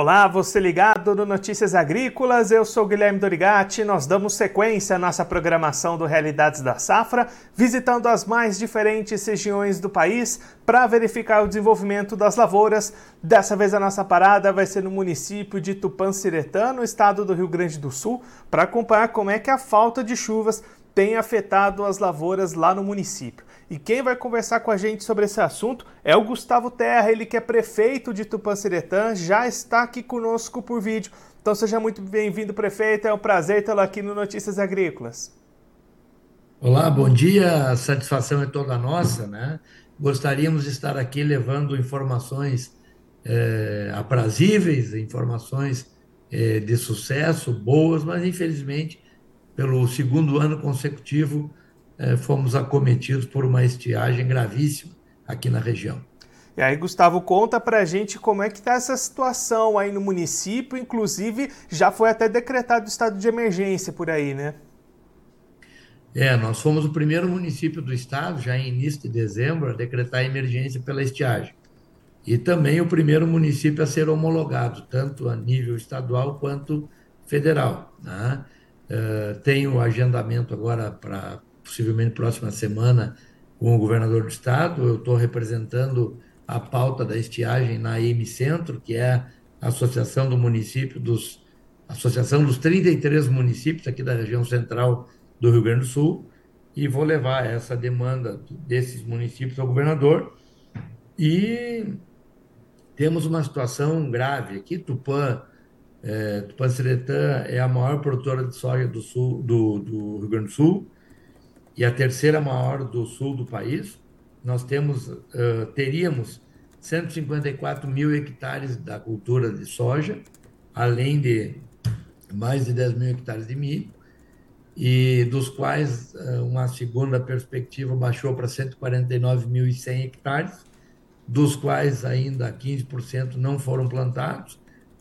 Olá, você ligado no Notícias Agrícolas, eu sou Guilherme Dorigati. Nós damos sequência à nossa programação do Realidades da Safra, visitando as mais diferentes regiões do país para verificar o desenvolvimento das lavouras. Dessa vez a nossa parada vai ser no município de Tupanciretã, no estado do Rio Grande do Sul, para acompanhar como é que a falta de chuvas tem afetado as lavouras lá no município. E quem vai conversar com a gente sobre esse assunto é o Gustavo Terra, ele que é prefeito de Tupanciretã, já está aqui conosco por vídeo. Então seja muito bem-vindo, prefeito. É um prazer tê-lo aqui no Notícias Agrícolas. Olá, bom dia. A satisfação é toda nossa, né? Gostaríamos de estar aqui levando informações é, aprazíveis, informações é, de sucesso, boas, mas infelizmente, pelo segundo ano consecutivo, é, fomos acometidos por uma estiagem gravíssima aqui na região. E aí, Gustavo, conta pra gente como é que está essa situação aí no município, inclusive já foi até decretado estado de emergência por aí, né? É, nós fomos o primeiro município do estado, já em início de dezembro, a decretar a emergência pela estiagem. E também o primeiro município a ser homologado, tanto a nível estadual quanto federal. Né? Uh, tem o agendamento agora para possivelmente próxima semana, com o governador do estado. Eu estou representando a pauta da estiagem na EM Centro, que é a associação do município dos associação dos 33 municípios aqui da região central do Rio Grande do Sul, e vou levar essa demanda desses municípios ao governador. E temos uma situação grave aqui, Tupã, é, Tupã Seretã é a maior produtora de soja do sul do, do Rio Grande do Sul e a terceira maior do sul do país. Nós temos, uh, teríamos 154 mil hectares da cultura de soja, além de mais de 10 mil hectares de milho, e dos quais uh, uma segunda perspectiva baixou para 149.100 hectares, dos quais ainda 15% não foram plantados,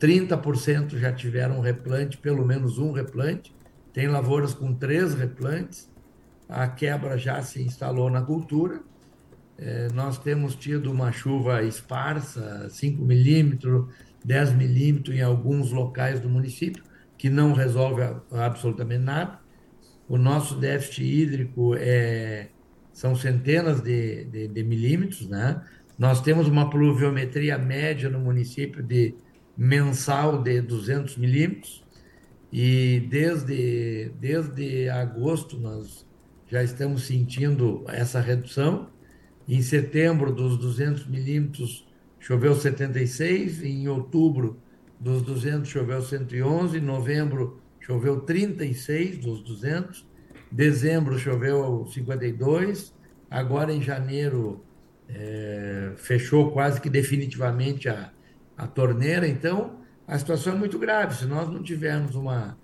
30% já tiveram replante, pelo menos um replante, tem lavouras com três replantes, a quebra já se instalou na cultura. É, nós temos tido uma chuva esparsa, 5 milímetros, 10 milímetros em alguns locais do município, que não resolve absolutamente nada. O nosso déficit hídrico é, são centenas de, de, de milímetros, né? Nós temos uma pluviometria média no município de mensal de 200 milímetros e desde, desde agosto nós já estamos sentindo essa redução. Em setembro, dos 200 milímetros, choveu 76. Em outubro, dos 200, choveu 111. Em novembro, choveu 36 dos 200. Dezembro, choveu 52. Agora, em janeiro, é, fechou quase que definitivamente a, a torneira. Então, a situação é muito grave. Se nós não tivermos uma,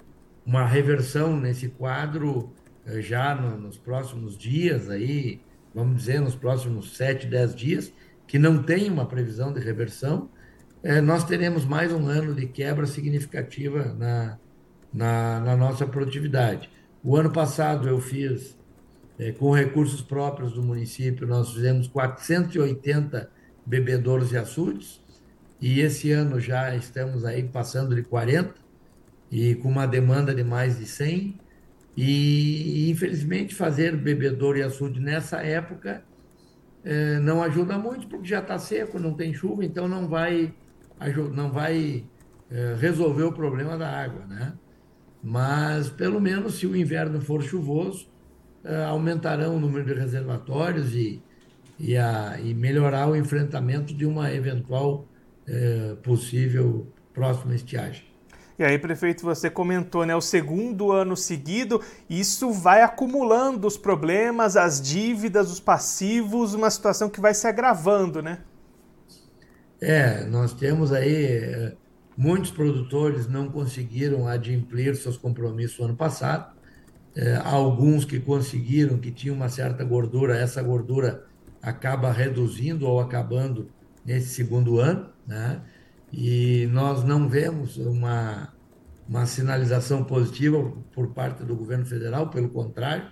uma reversão nesse quadro, eh, já no, nos próximos dias, aí, vamos dizer, nos próximos 7, 10 dias, que não tem uma previsão de reversão, é, nós teremos mais um ano de quebra significativa na, na, na nossa produtividade. O ano passado eu fiz, é, com recursos próprios do município, nós fizemos 480 bebedouros e açudes, e esse ano já estamos aí passando de 40, e com uma demanda de mais de 100, e, infelizmente, fazer bebedouro e açude nessa época é, não ajuda muito, porque já está seco, não tem chuva, então não vai, não vai é, resolver o problema da água, né? Mas, pelo menos, se o inverno for chuvoso, é, aumentarão o número de reservatórios e, e, a, e melhorar o enfrentamento de uma eventual é, possível próxima estiagem. E aí, prefeito, você comentou, né, o segundo ano seguido, isso vai acumulando os problemas, as dívidas, os passivos, uma situação que vai se agravando, né? É, nós temos aí eh, muitos produtores não conseguiram adimplir seus compromissos no ano passado. É, alguns que conseguiram, que tinham uma certa gordura, essa gordura acaba reduzindo ou acabando nesse segundo ano, né? e nós não vemos uma, uma sinalização positiva por parte do governo federal, pelo contrário.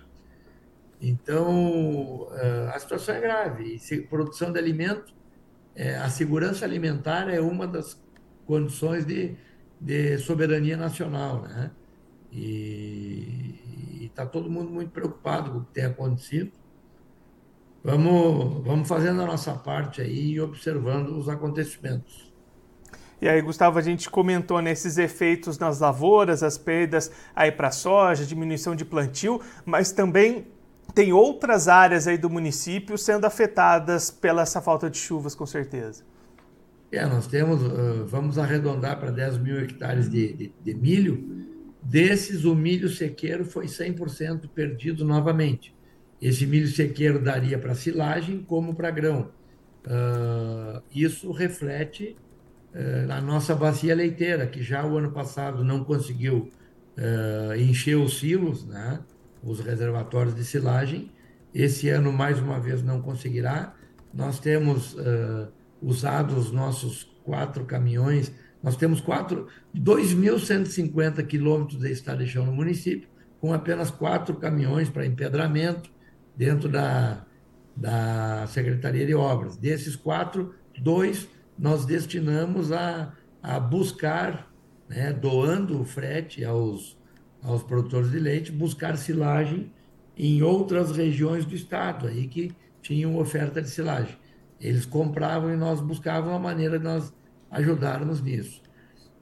Então, eh, a situação é grave. E produção de alimentos, eh, a segurança alimentar é uma das condições de, de soberania nacional, né? E está todo mundo muito preocupado com o que tem acontecido. Vamos, vamos fazendo a nossa parte aí e observando os acontecimentos. E aí, Gustavo, a gente comentou nesses efeitos nas lavouras, as perdas aí para soja, diminuição de plantio, mas também tem outras áreas aí do município sendo afetadas pela essa falta de chuvas, com certeza. É, nós temos, uh, vamos arredondar para 10 mil hectares de, de, de, milho. Desses, o milho sequeiro foi 100% perdido novamente. Esse milho sequeiro daria para silagem como para grão. Uh, isso reflete uh, na nossa bacia leiteira, que já o ano passado não conseguiu encher os silos, né? os reservatórios de silagem. Esse ano, mais uma vez, não conseguirá. Nós temos uh, usado os nossos quatro caminhões, nós temos quatro, 2.150 quilômetros de estrada de no município, com apenas quatro caminhões para empedramento dentro da, da Secretaria de Obras. Desses quatro, dois nós destinamos a, a buscar, né, doando o frete aos, aos produtores de leite buscar silagem em outras regiões do estado, aí que tinham oferta de silagem. Eles compravam e nós buscávamos uma maneira de nós ajudarmos nisso.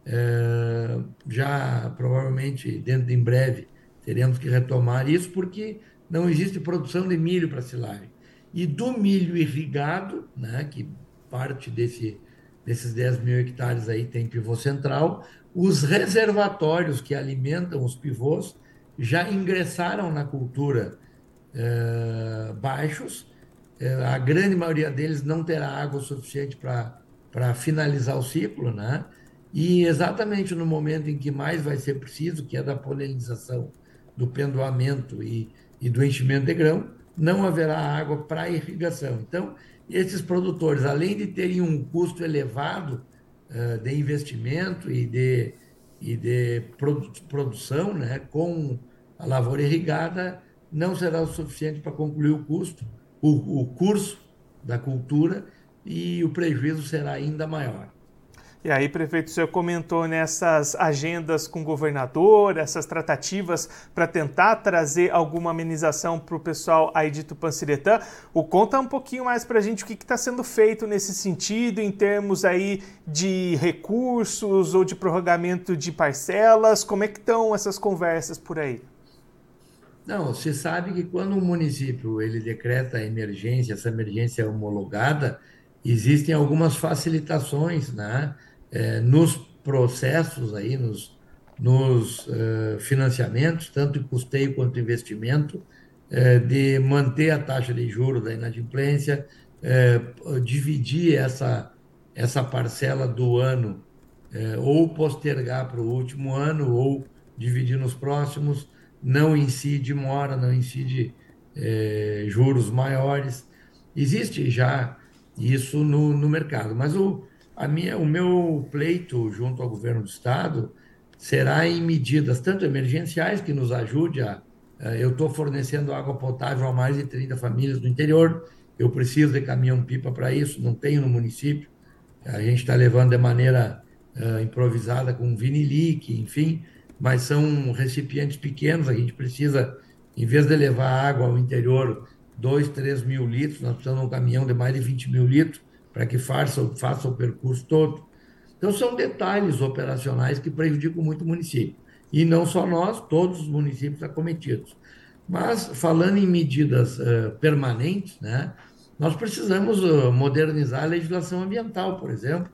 É, já provavelmente dentro de em breve teremos que retomar isso porque não existe produção de milho para silagem. E do milho irrigado, né, que parte desse, desses 10 mil hectares aí tem pivô central, os reservatórios que alimentam os pivôs já ingressaram na cultura eh, baixos. Eh, a grande maioria deles não terá água suficiente para finalizar o ciclo, né? E exatamente no momento em que mais vai ser preciso, que é da polinização, do pendoamento e, e do enchimento de grão, não haverá água para irrigação. Então, esses produtores, além de terem um custo elevado uh, de investimento e de, e de produ produção, né, com a lavoura irrigada, não será o suficiente para concluir o custo, o, o curso da cultura, e o prejuízo será ainda maior. E aí, prefeito, o senhor comentou nessas agendas com o governador, essas tratativas para tentar trazer alguma amenização para o pessoal aí de Tupanciretã. O conta um pouquinho mais para a gente o que está sendo feito nesse sentido, em termos aí de recursos ou de prorrogamento de parcelas. Como é que estão essas conversas por aí? Não, você sabe que quando um município ele decreta a emergência, essa emergência é homologada, existem algumas facilitações, né? É, nos processos aí, nos, nos uh, financiamentos, tanto em custeio quanto investimento, uh, de manter a taxa de juros da inadimplência, dividir essa, essa parcela do ano, ou postergar para o último ano, ou dividir nos próximos, não incide mora, não incide juros maiores. Existe já isso no, no mercado, mas o, a minha, o meu pleito junto ao governo do estado será em medidas tanto emergenciais que nos ajude a eu estou fornecendo água potável a mais de 30 famílias do interior. Eu preciso de caminhão-pipa para isso, não tenho no município. A gente está levando de maneira uh, improvisada com vinilique, enfim, mas são recipientes pequenos. A gente precisa, em vez de levar água ao interior, 2, 3 mil litros, nós precisamos de um caminhão de mais de 20 mil litros para que faça, faça o percurso todo. Então, são detalhes operacionais que prejudicam muito o município. E não só nós, todos os municípios acometidos. Mas, falando em medidas uh, permanentes, né, nós precisamos uh, modernizar a legislação ambiental, por exemplo,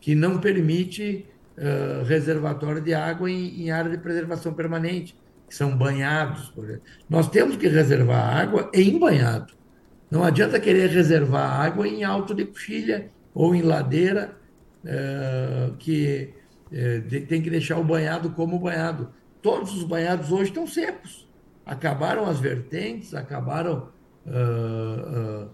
que não permite uh, reservatório de água em, em área de preservação permanente, que são banhados. Nós temos que reservar água em banhado. Não adianta querer reservar água em alto de coxilha ou em ladeira, é, que é, tem que deixar o banhado como banhado. Todos os banhados hoje estão secos. Acabaram as vertentes, acabaram uh, uh,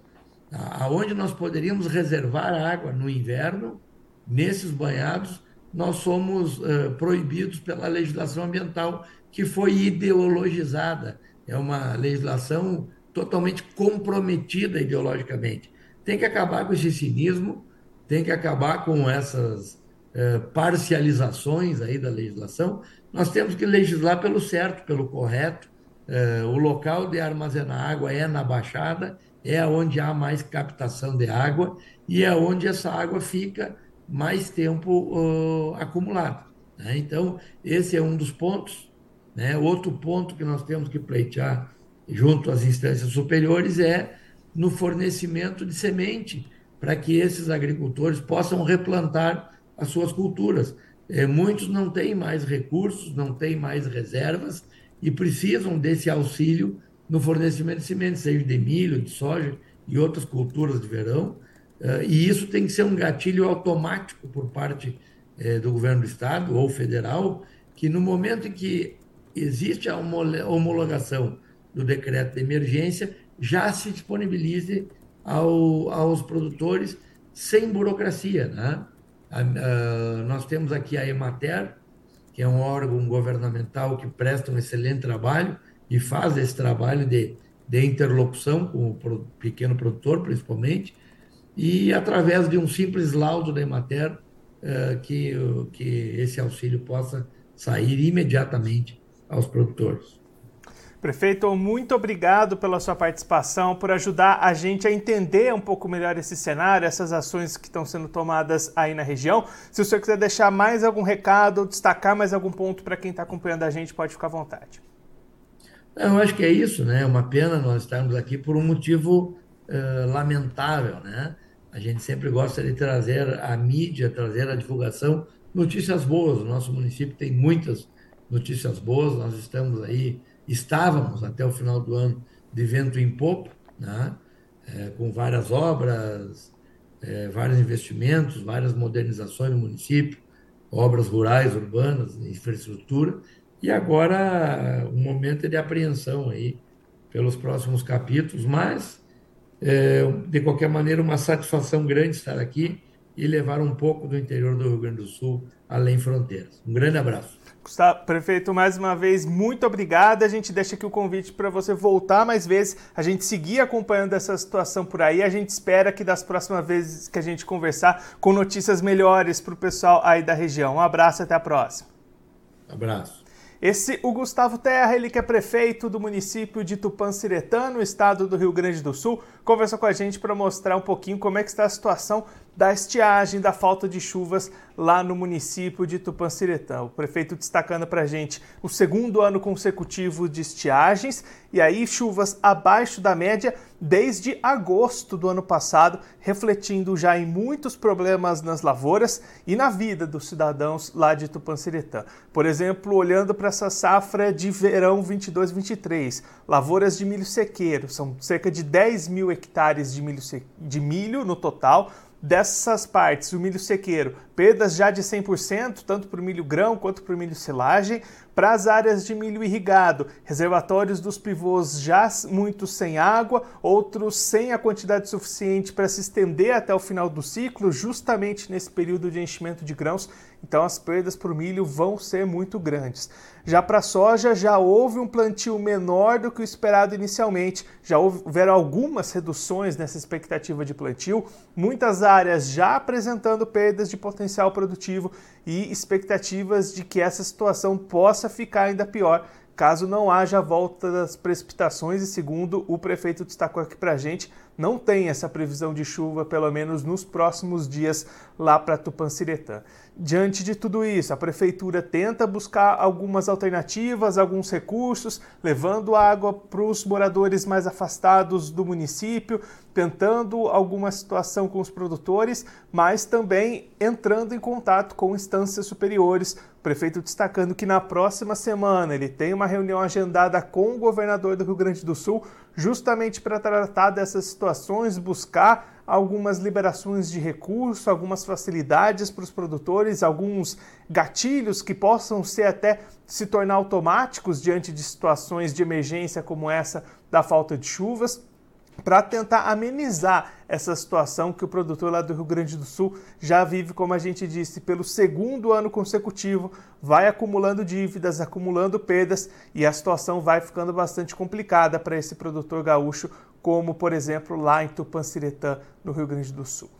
aonde nós poderíamos reservar água no inverno, nesses banhados, nós somos uh, proibidos pela legislação ambiental que foi ideologizada. É uma legislação totalmente comprometida ideologicamente. Tem que acabar com esse cinismo, tem que acabar com essas eh, parcializações aí da legislação, nós temos que legislar pelo certo, pelo correto. Eh, o local de armazenar água é na Baixada, é onde há mais captação de água e é onde essa água fica mais tempo uh, acumulada. Né? Então, esse é um dos pontos. Né? Outro ponto que nós temos que pleitear junto às instâncias superiores é no fornecimento de semente para que esses agricultores possam replantar as suas culturas. É, muitos não têm mais recursos, não têm mais reservas e precisam desse auxílio no fornecimento de sementes, seja de milho, de soja e outras culturas de verão. Uh, e isso tem que ser um gatilho automático por parte eh, do governo do estado ou federal, que no momento em que existe a homologação do decreto de emergência, já se disponibilize ao, aos produtores sem burocracia. Né? A, a, nós temos aqui a Emater, que é um órgão governamental que presta um excelente trabalho e faz esse trabalho de, de interlocução com o pequeno produtor, principalmente, e através de um simples laudo da Emater, uh, que, que esse auxílio possa sair imediatamente aos produtores. Prefeito, muito obrigado pela sua participação, por ajudar a gente a entender um pouco melhor esse cenário, essas ações que estão sendo tomadas aí na região. Se o senhor quiser deixar mais algum recado, destacar mais algum ponto para quem está acompanhando a gente, pode ficar à vontade. Eu acho que é isso, né? É uma pena nós estarmos aqui por um motivo uh, lamentável, né? A gente sempre gosta de trazer a mídia, trazer a divulgação, notícias boas. O nosso município tem muitas notícias boas, nós estamos aí Estávamos até o final do ano de vento em popa, né? É, com várias obras, é, vários investimentos, várias modernizações no município, obras rurais, urbanas, infraestrutura, e agora um momento de apreensão aí pelos próximos capítulos, mas é, de qualquer maneira uma satisfação grande estar aqui e levar um pouco do interior do Rio Grande do Sul além fronteiras. Um grande abraço. Gustavo, prefeito, mais uma vez, muito obrigado. A gente deixa aqui o convite para você voltar mais vezes, a gente seguir acompanhando essa situação por aí. A gente espera que das próximas vezes que a gente conversar, com notícias melhores para o pessoal aí da região. Um abraço e até a próxima. Abraço. Esse, o Gustavo Terra, ele que é prefeito do município de Tupanciretã, no estado do Rio Grande do Sul, conversou com a gente para mostrar um pouquinho como é que está a situação da estiagem, da falta de chuvas lá no município de Tupanciretã. O prefeito destacando para a gente o segundo ano consecutivo de estiagens e aí chuvas abaixo da média desde agosto do ano passado, refletindo já em muitos problemas nas lavouras e na vida dos cidadãos lá de Tupanciretã. Por exemplo, olhando para essa safra de verão 22-23, lavouras de milho sequeiro, são cerca de 10 mil hectares de milho, de milho no total, Dessas partes, o milho sequeiro, perdas já de 100%, tanto para o milho grão quanto para o milho silagem. Para as áreas de milho irrigado, reservatórios dos pivôs já muitos sem água, outros sem a quantidade suficiente para se estender até o final do ciclo, justamente nesse período de enchimento de grãos então as perdas para o milho vão ser muito grandes. Já para a soja, já houve um plantio menor do que o esperado inicialmente, já houveram algumas reduções nessa expectativa de plantio, muitas áreas já apresentando perdas de potencial produtivo e expectativas de que essa situação possa ficar ainda pior caso não haja volta das precipitações, e segundo o prefeito destacou aqui para gente, não tem essa previsão de chuva, pelo menos nos próximos dias, lá para Tupanciretã. Diante de tudo isso, a prefeitura tenta buscar algumas alternativas, alguns recursos, levando água para os moradores mais afastados do município, tentando alguma situação com os produtores, mas também entrando em contato com instâncias superiores. O prefeito destacando que na próxima semana ele tem uma reunião agendada com o governador do Rio Grande do Sul, justamente para tratar dessas situações, buscar algumas liberações de recurso, algumas facilidades para os produtores, alguns gatilhos que possam ser até se tornar automáticos diante de situações de emergência como essa da falta de chuvas para tentar amenizar essa situação que o produtor lá do Rio Grande do Sul já vive, como a gente disse, pelo segundo ano consecutivo, vai acumulando dívidas, acumulando perdas e a situação vai ficando bastante complicada para esse produtor gaúcho como, por exemplo, lá em Tupanciretã, no Rio Grande do Sul.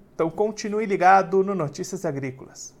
Então continue ligado no Notícias Agrícolas.